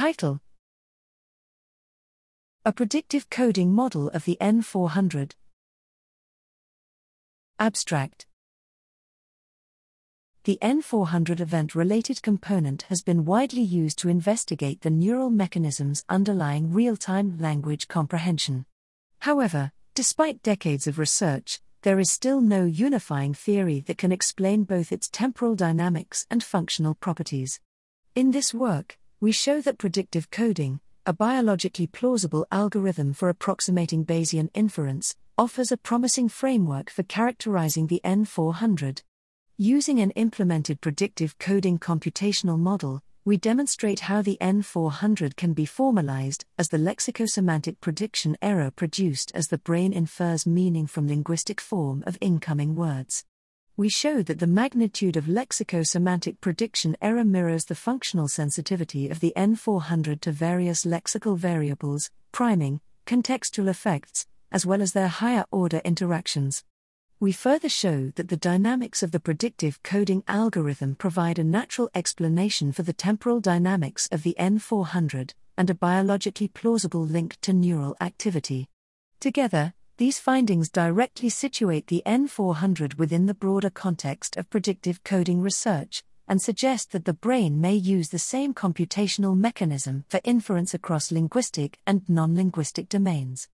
Title A predictive coding model of the N400. Abstract The N400 event related component has been widely used to investigate the neural mechanisms underlying real time language comprehension. However, despite decades of research, there is still no unifying theory that can explain both its temporal dynamics and functional properties. In this work, we show that predictive coding, a biologically plausible algorithm for approximating Bayesian inference, offers a promising framework for characterizing the N400. Using an implemented predictive coding computational model, we demonstrate how the N400 can be formalized as the lexicosemantic prediction error produced as the brain infers meaning from linguistic form of incoming words. We show that the magnitude of lexicosemantic prediction error mirrors the functional sensitivity of the N400 to various lexical variables, priming, contextual effects, as well as their higher order interactions. We further show that the dynamics of the predictive coding algorithm provide a natural explanation for the temporal dynamics of the N400 and a biologically plausible link to neural activity. Together, these findings directly situate the N400 within the broader context of predictive coding research and suggest that the brain may use the same computational mechanism for inference across linguistic and non linguistic domains.